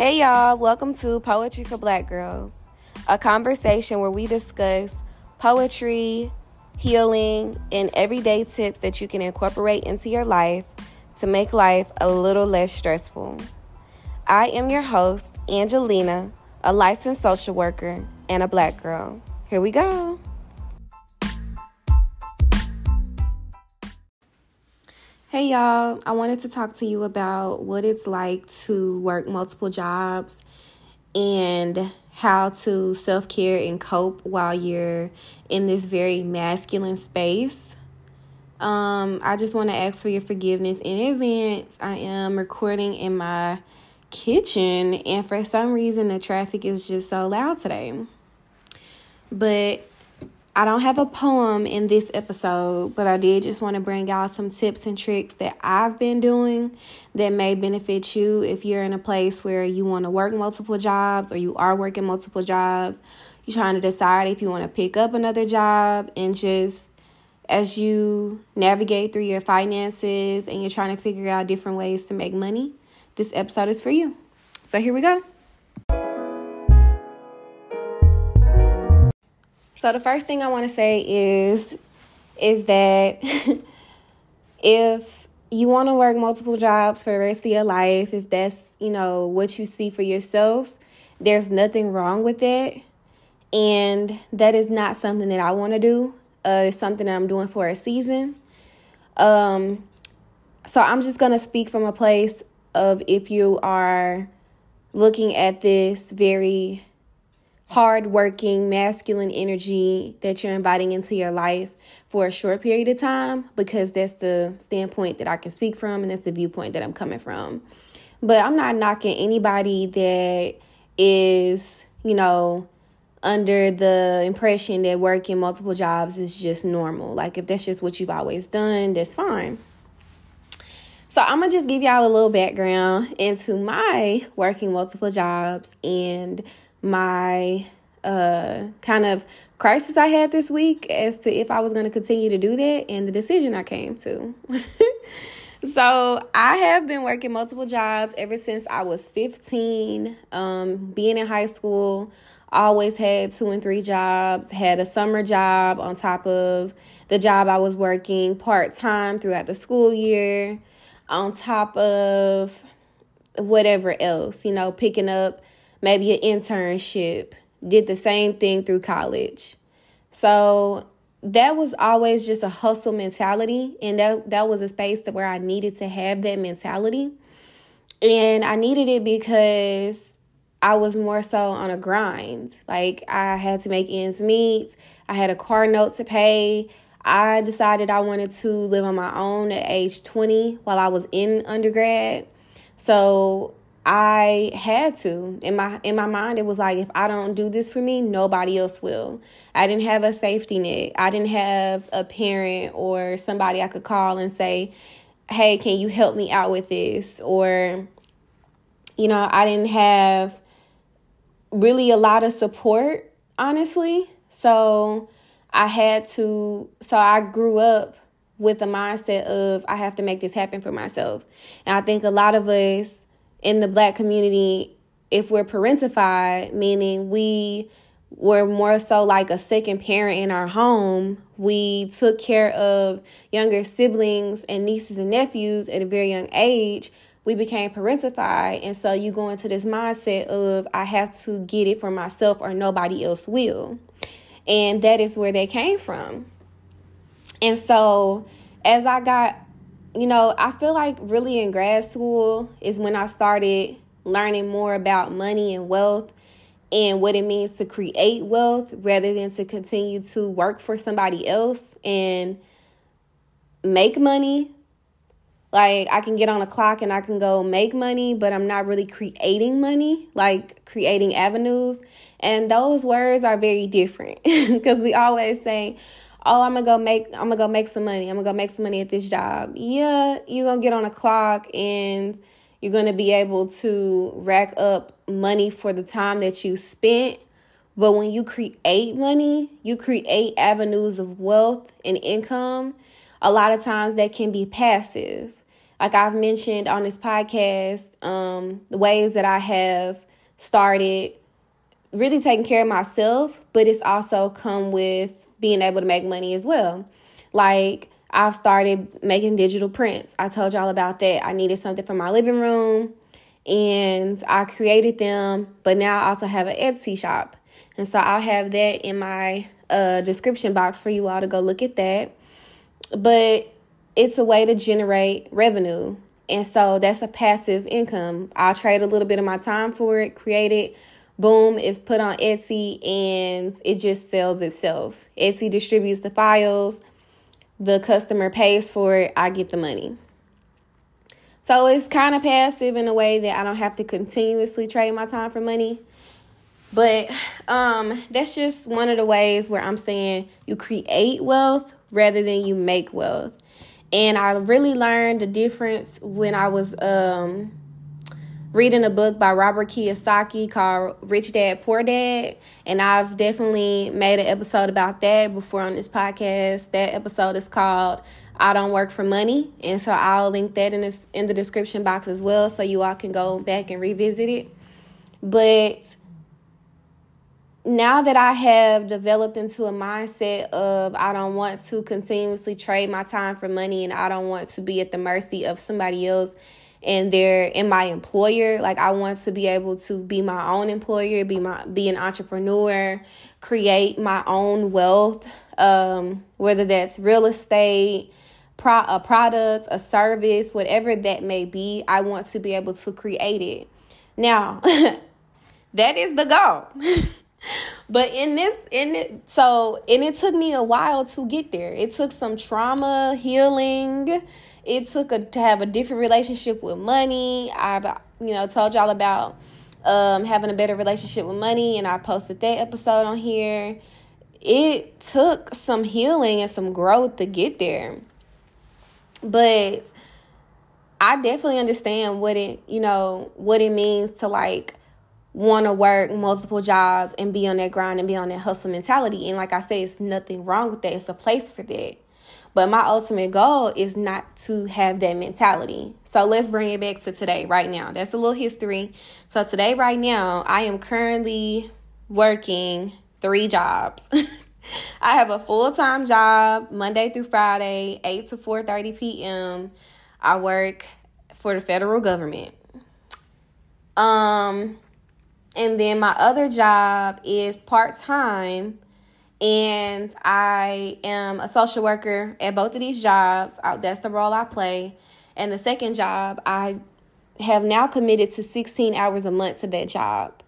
Hey y'all, welcome to Poetry for Black Girls, a conversation where we discuss poetry, healing, and everyday tips that you can incorporate into your life to make life a little less stressful. I am your host, Angelina, a licensed social worker and a black girl. Here we go. Hey y'all, I wanted to talk to you about what it's like to work multiple jobs and how to self care and cope while you're in this very masculine space. Um, I just want to ask for your forgiveness in advance. I am recording in my kitchen, and for some reason, the traffic is just so loud today. But I don't have a poem in this episode, but I did just want to bring y'all some tips and tricks that I've been doing that may benefit you if you're in a place where you want to work multiple jobs or you are working multiple jobs. You're trying to decide if you want to pick up another job and just as you navigate through your finances and you're trying to figure out different ways to make money, this episode is for you. So here we go. So the first thing I want to say is is that if you want to work multiple jobs for the rest of your life, if that's, you know, what you see for yourself, there's nothing wrong with it. And that is not something that I want to do. Uh, it's something that I'm doing for a season. Um, so I'm just going to speak from a place of if you are looking at this very hardworking, masculine energy that you're inviting into your life for a short period of time because that's the standpoint that I can speak from and that's the viewpoint that I'm coming from. But I'm not knocking anybody that is, you know, under the impression that working multiple jobs is just normal. Like if that's just what you've always done, that's fine. So I'm gonna just give y'all a little background into my working multiple jobs and my uh, kind of crisis I had this week as to if I was going to continue to do that and the decision I came to. so I have been working multiple jobs ever since I was 15. Um, being in high school, always had two and three jobs, had a summer job on top of the job I was working part time throughout the school year, on top of whatever else, you know, picking up maybe an internship, did the same thing through college. So that was always just a hustle mentality and that that was a space where I needed to have that mentality. And I needed it because I was more so on a grind. Like I had to make ends meet. I had a car note to pay. I decided I wanted to live on my own at age 20 while I was in undergrad. So I had to. In my in my mind it was like if I don't do this for me, nobody else will. I didn't have a safety net. I didn't have a parent or somebody I could call and say, "Hey, can you help me out with this?" or you know, I didn't have really a lot of support, honestly. So, I had to so I grew up with the mindset of I have to make this happen for myself. And I think a lot of us in the black community, if we're parentified, meaning we were more so like a second parent in our home, we took care of younger siblings and nieces and nephews at a very young age. We became parentified. And so you go into this mindset of, I have to get it for myself or nobody else will. And that is where they came from. And so as I got you know, I feel like really in grad school is when I started learning more about money and wealth and what it means to create wealth rather than to continue to work for somebody else and make money. Like I can get on a clock and I can go make money, but I'm not really creating money, like creating avenues. And those words are very different because we always say, oh, I'm gonna go make I'm gonna go make some money. I'm gonna go make some money at this job. Yeah, you're gonna get on a clock and you're gonna be able to rack up money for the time that you spent. But when you create money, you create avenues of wealth and income. A lot of times that can be passive. like I've mentioned on this podcast, um, the ways that I have started really taking care of myself, but it's also come with being able to make money as well. Like I've started making digital prints. I told y'all about that. I needed something for my living room and I created them, but now I also have an Etsy shop. And so I'll have that in my uh, description box for you all to go look at that. But it's a way to generate revenue. And so that's a passive income. I'll trade a little bit of my time for it, create it, boom, it's put on Etsy and it just sells itself. Etsy distributes the files, the customer pays for it, I get the money. So it's kind of passive in a way that I don't have to continuously trade my time for money. But um, that's just one of the ways where I'm saying you create wealth rather than you make wealth. And I really learned the difference when I was um, reading a book by Robert Kiyosaki called Rich Dad Poor Dad. And I've definitely made an episode about that before on this podcast. That episode is called I Don't Work for Money. And so I'll link that in, this, in the description box as well so you all can go back and revisit it. But now that I have developed into a mindset of I don't want to continuously trade my time for money and I don't want to be at the mercy of somebody else and they're in my employer. Like i want to be able to be my own employer be my be an entrepreneur create my own wealth um, whether that's real estate pro- a product a service whatever that may be i want to be able to create it. Now that is the goal. But in this in it so and it took me a while to get there. It took some trauma healing it took a, to have a different relationship with money. I've you know told y'all about um, having a better relationship with money, and I posted that episode on here. It took some healing and some growth to get there, but I definitely understand what it you know what it means to like want to work multiple jobs and be on that grind and be on that hustle mentality. And like I said, it's nothing wrong with that. It's a place for that. But my ultimate goal is not to have that mentality. So let's bring it back to today, right now. That's a little history. So today, right now, I am currently working three jobs. I have a full-time job Monday through Friday, 8 to 4:30 p.m. I work for the federal government. Um and then my other job is part-time and I am a social worker at both of these jobs. Uh, that's the role I play. And the second job, I have now committed to 16 hours a month to that job.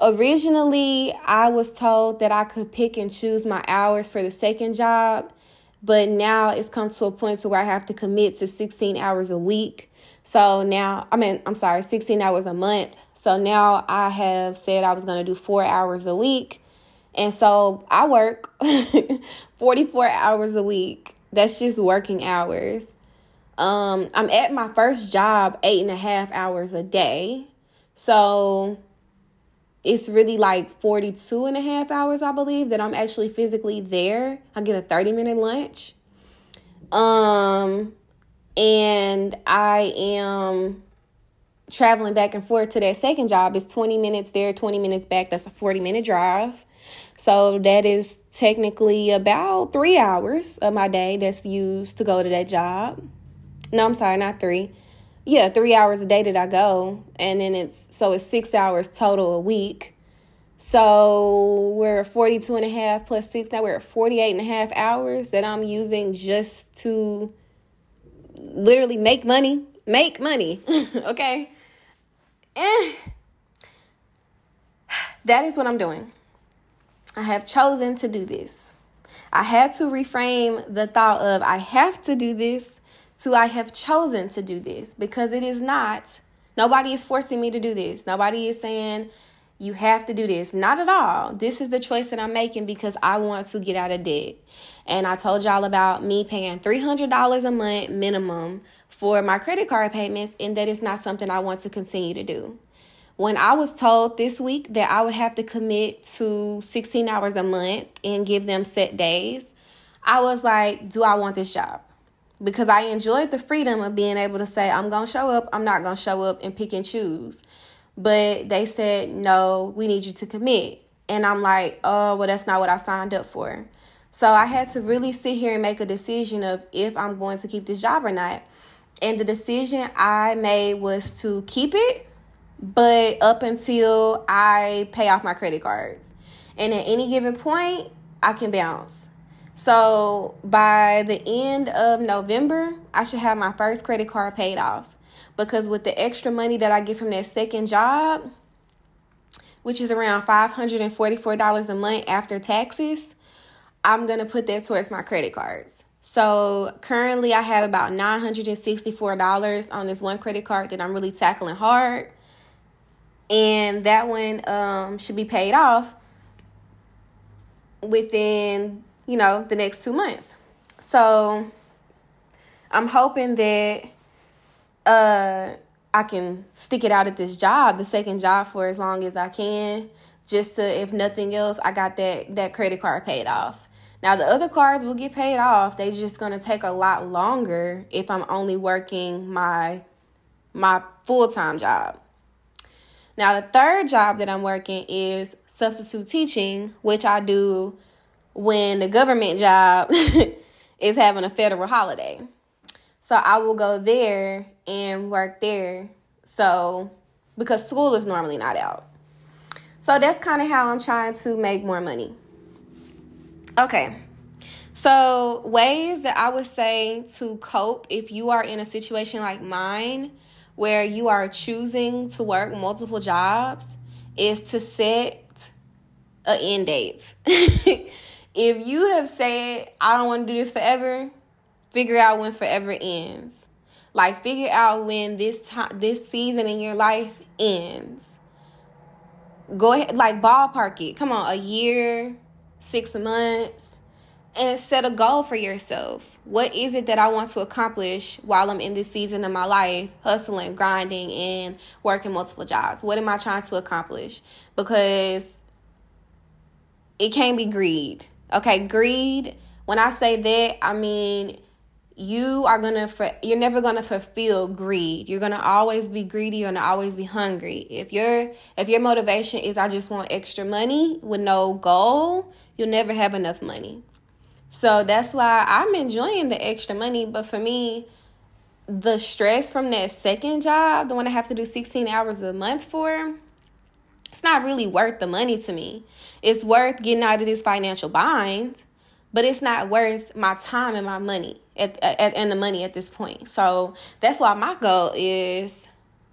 Originally, I was told that I could pick and choose my hours for the second job, but now it's come to a point to where I have to commit to 16 hours a week. So now, I mean, I'm sorry, 16 hours a month. So now I have said I was going to do four hours a week and so I work 44 hours a week. That's just working hours. Um, I'm at my first job eight and a half hours a day. So it's really like 42 and a half hours, I believe, that I'm actually physically there. I get a 30 minute lunch. Um, and I am traveling back and forth to that second job. It's 20 minutes there, 20 minutes back. That's a 40 minute drive. So that is technically about three hours of my day that's used to go to that job. No, I'm sorry, not three. Yeah, three hours a day that I go. And then it's so it's six hours total a week. So we're 42 and a half plus six. Now we're at 48 and a half hours that I'm using just to literally make money. Make money. okay. Eh. That is what I'm doing. I have chosen to do this. I had to reframe the thought of I have to do this to I have chosen to do this because it is not, nobody is forcing me to do this. Nobody is saying you have to do this. Not at all. This is the choice that I'm making because I want to get out of debt. And I told y'all about me paying $300 a month minimum for my credit card payments, and that is not something I want to continue to do. When I was told this week that I would have to commit to 16 hours a month and give them set days, I was like, do I want this job? because I enjoyed the freedom of being able to say, I'm going to show up, I'm not going to show up and pick and choose. But they said, no, we need you to commit. And I'm like, oh, well, that's not what I signed up for. So I had to really sit here and make a decision of if I'm going to keep this job or not. And the decision I made was to keep it, but up until I pay off my credit cards. And at any given point, I can bounce. So by the end of November, I should have my first credit card paid off. Because with the extra money that I get from that second job, which is around $544 a month after taxes, I'm going to put that towards my credit cards. So currently, I have about $964 on this one credit card that I'm really tackling hard. And that one um, should be paid off within, you know, the next two months. So I'm hoping that uh, I can stick it out at this job, the second job, for as long as I can. Just to, if nothing else, I got that that credit card paid off. Now the other cards will get paid off. They just gonna take a lot longer if I'm only working my my full time job. Now the third job that I'm working is substitute teaching, which I do when the government job is having a federal holiday. So I will go there and work there. So because school is normally not out. So that's kind of how I'm trying to make more money. Okay. So, ways that I would say to cope if you are in a situation like mine where you are choosing to work multiple jobs is to set an end date. if you have said, I don't want to do this forever, figure out when forever ends. Like figure out when this time this season in your life ends. Go ahead like ballpark it. Come on, a year, six months, and set a goal for yourself. What is it that I want to accomplish while I'm in this season of my life, hustling, grinding, and working multiple jobs? What am I trying to accomplish? Because it can't be greed. Okay, greed, when I say that, I mean you are gonna you're never gonna fulfill greed you're gonna always be greedy you're gonna always be hungry if your if your motivation is i just want extra money with no goal you'll never have enough money so that's why I'm enjoying the extra money. But for me, the stress from that second job, the one I have to do 16 hours a month for, it's not really worth the money to me. It's worth getting out of this financial bind, but it's not worth my time and my money at, at and the money at this point. So that's why my goal is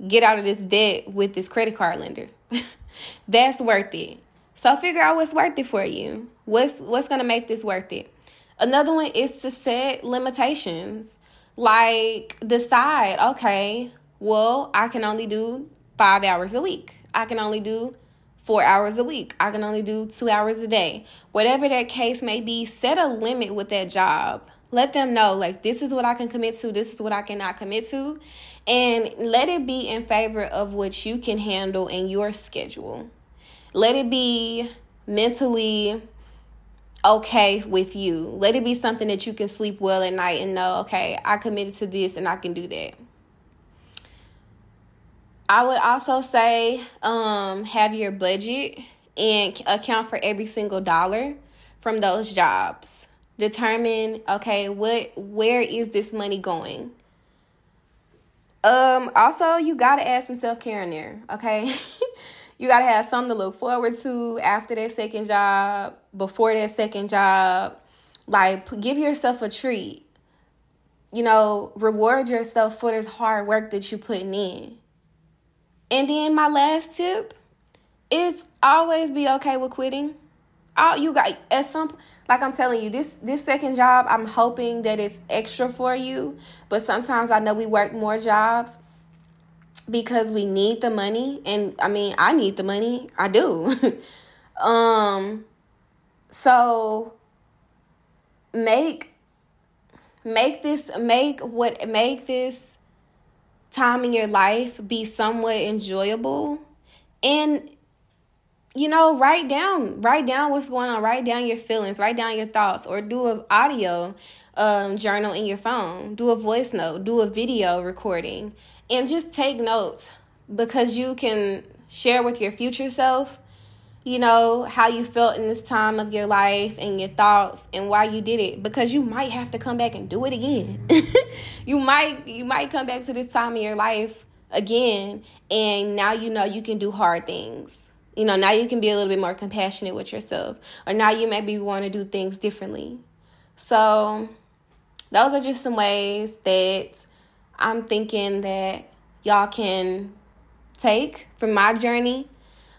get out of this debt with this credit card lender. that's worth it. So figure out what's worth it for you. What's what's gonna make this worth it? Another one is to set limitations. Like decide, okay, well, I can only do five hours a week. I can only do four hours a week. I can only do two hours a day. Whatever that case may be, set a limit with that job. Let them know, like, this is what I can commit to, this is what I cannot commit to. And let it be in favor of what you can handle in your schedule. Let it be mentally okay with you. Let it be something that you can sleep well at night and know, okay, I committed to this and I can do that. I would also say um, have your budget and account for every single dollar from those jobs. Determine, okay, what where is this money going? Um also you got to add some self-care in there, okay? you got to have something to look forward to after that second job, before that second job. Like, give yourself a treat. You know, reward yourself for this hard work that you're putting in. And then my last tip is always be okay with quitting. All you got at some like I'm telling you, this this second job, I'm hoping that it's extra for you. But sometimes I know we work more jobs because we need the money and I mean I need the money. I do. um so make make this make what make this time in your life be somewhat enjoyable. And you know write down write down what's going on. Write down your feelings. Write down your thoughts. Or do an audio um, journal in your phone, do a voice note, do a video recording, and just take notes because you can share with your future self, you know, how you felt in this time of your life and your thoughts and why you did it because you might have to come back and do it again. you might you might come back to this time in your life again and now you know you can do hard things. You know, now you can be a little bit more compassionate with yourself or now you maybe want to do things differently. So, those are just some ways that I'm thinking that y'all can take from my journey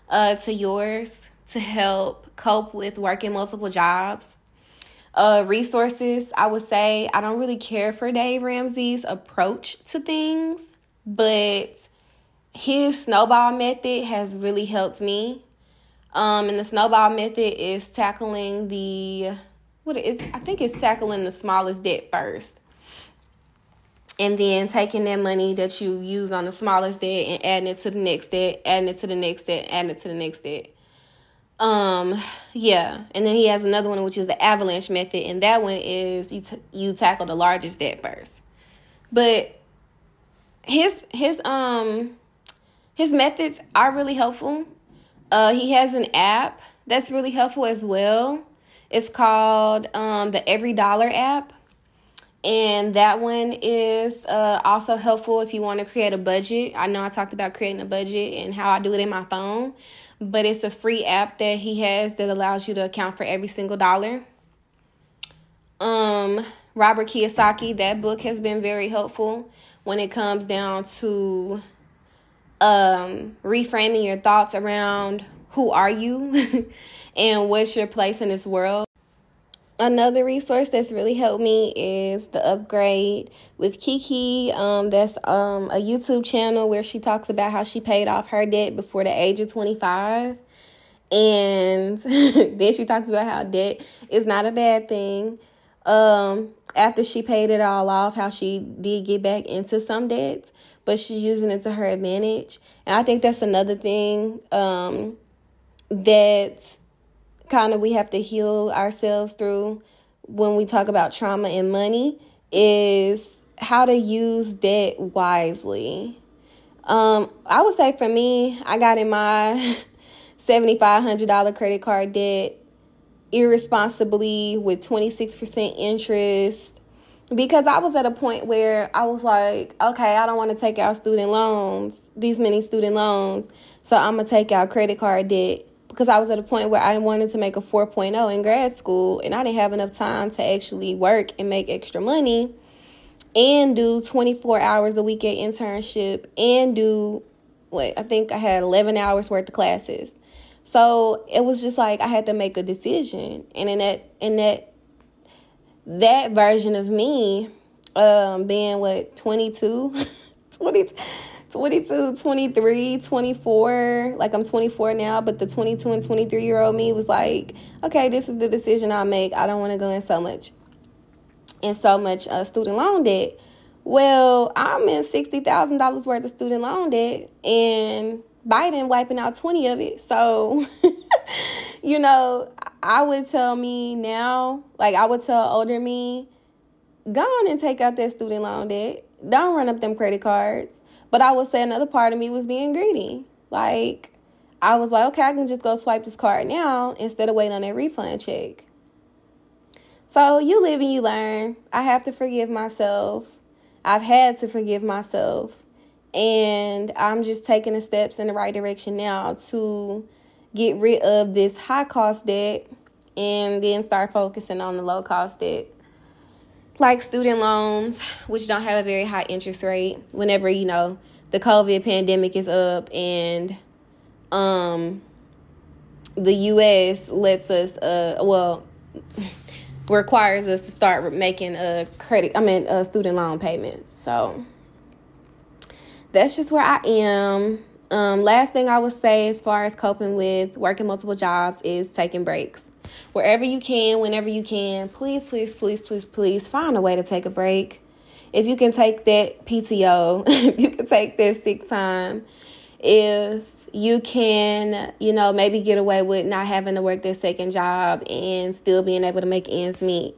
uh, to yours to help cope with working multiple jobs. Uh, resources, I would say I don't really care for Dave Ramsey's approach to things, but his snowball method has really helped me. Um, and the snowball method is tackling the what is I think it's tackling the smallest debt first. And then taking that money that you use on the smallest debt and adding it to the next debt, adding it to the next debt, adding it to the next debt. Um, yeah, and then he has another one which is the avalanche method, and that one is you t- you tackle the largest debt first. But his his um his methods are really helpful. Uh, he has an app that's really helpful as well. It's called um, the Every Dollar app. And that one is uh, also helpful if you want to create a budget. I know I talked about creating a budget and how I do it in my phone, but it's a free app that he has that allows you to account for every single dollar. Um, Robert Kiyosaki, that book has been very helpful when it comes down to um, reframing your thoughts around who are you and what's your place in this world. Another resource that's really helped me is the upgrade with Kiki. Um, that's um, a YouTube channel where she talks about how she paid off her debt before the age of 25. And then she talks about how debt is not a bad thing. Um, after she paid it all off, how she did get back into some debts, but she's using it to her advantage. And I think that's another thing um, that kind of we have to heal ourselves through when we talk about trauma and money is how to use debt wisely. Um, I would say for me, I got in my $7,500 credit card debt irresponsibly with 26% interest because I was at a point where I was like, okay, I don't want to take out student loans, these many student loans, so I'm going to take out credit card debt because I was at a point where I wanted to make a 4.0 in grad school and I didn't have enough time to actually work and make extra money and do 24 hours a week at internship and do what I think I had 11 hours worth of classes. So it was just like I had to make a decision and in that in that that version of me um being what 22 20 22, 23, 24. Like I'm 24 now, but the 22 and 23 year old me was like, okay, this is the decision I make. I don't want to go in so much in so much uh, student loan debt. Well, I'm in sixty thousand dollars worth of student loan debt, and Biden wiping out twenty of it. So, you know, I would tell me now, like I would tell older me, go on and take out that student loan debt. Don't run up them credit cards. But I would say another part of me was being greedy. Like, I was like, okay, I can just go swipe this card now instead of waiting on that refund check. So you live and you learn. I have to forgive myself. I've had to forgive myself. And I'm just taking the steps in the right direction now to get rid of this high cost debt and then start focusing on the low cost debt like student loans, which don't have a very high interest rate whenever, you know, the COVID pandemic is up and um the US lets us uh well requires us to start making a credit I mean a student loan payments. So that's just where I am. Um last thing I would say as far as coping with working multiple jobs is taking breaks wherever you can, whenever you can, please, please, please, please, please find a way to take a break. If you can take that PTO, if you can take that sick time, if you can, you know, maybe get away with not having to work that second job and still being able to make ends meet.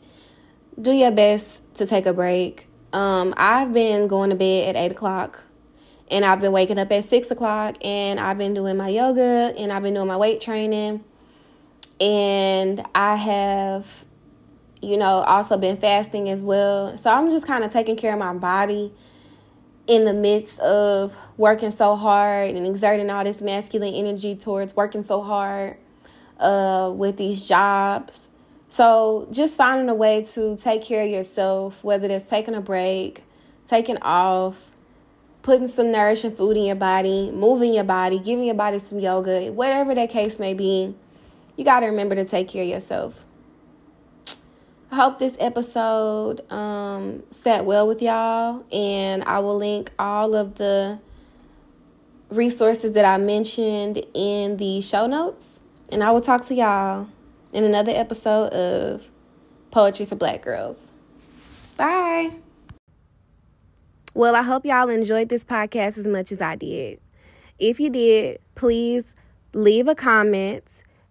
do your best to take a break. Um, I've been going to bed at 8 o'clock and I've been waking up at 6 o'clock and I've been doing my yoga and I've been doing my weight training. And I have, you know, also been fasting as well. So I'm just kind of taking care of my body in the midst of working so hard and exerting all this masculine energy towards working so hard uh, with these jobs. So just finding a way to take care of yourself, whether it's taking a break, taking off, putting some nourishing food in your body, moving your body, giving your body some yoga, whatever that case may be, you got to remember to take care of yourself. I hope this episode um, sat well with y'all, and I will link all of the resources that I mentioned in the show notes. And I will talk to y'all in another episode of Poetry for Black Girls. Bye. Well, I hope y'all enjoyed this podcast as much as I did. If you did, please leave a comment,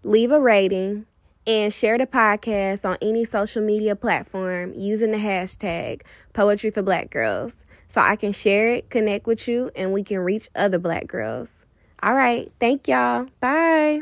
leave a rating, and share the podcast on any social media platform using the hashtag Poetry for Black Girls so I can share it, connect with you, and we can reach other black girls. All right. Thank y'all. Bye.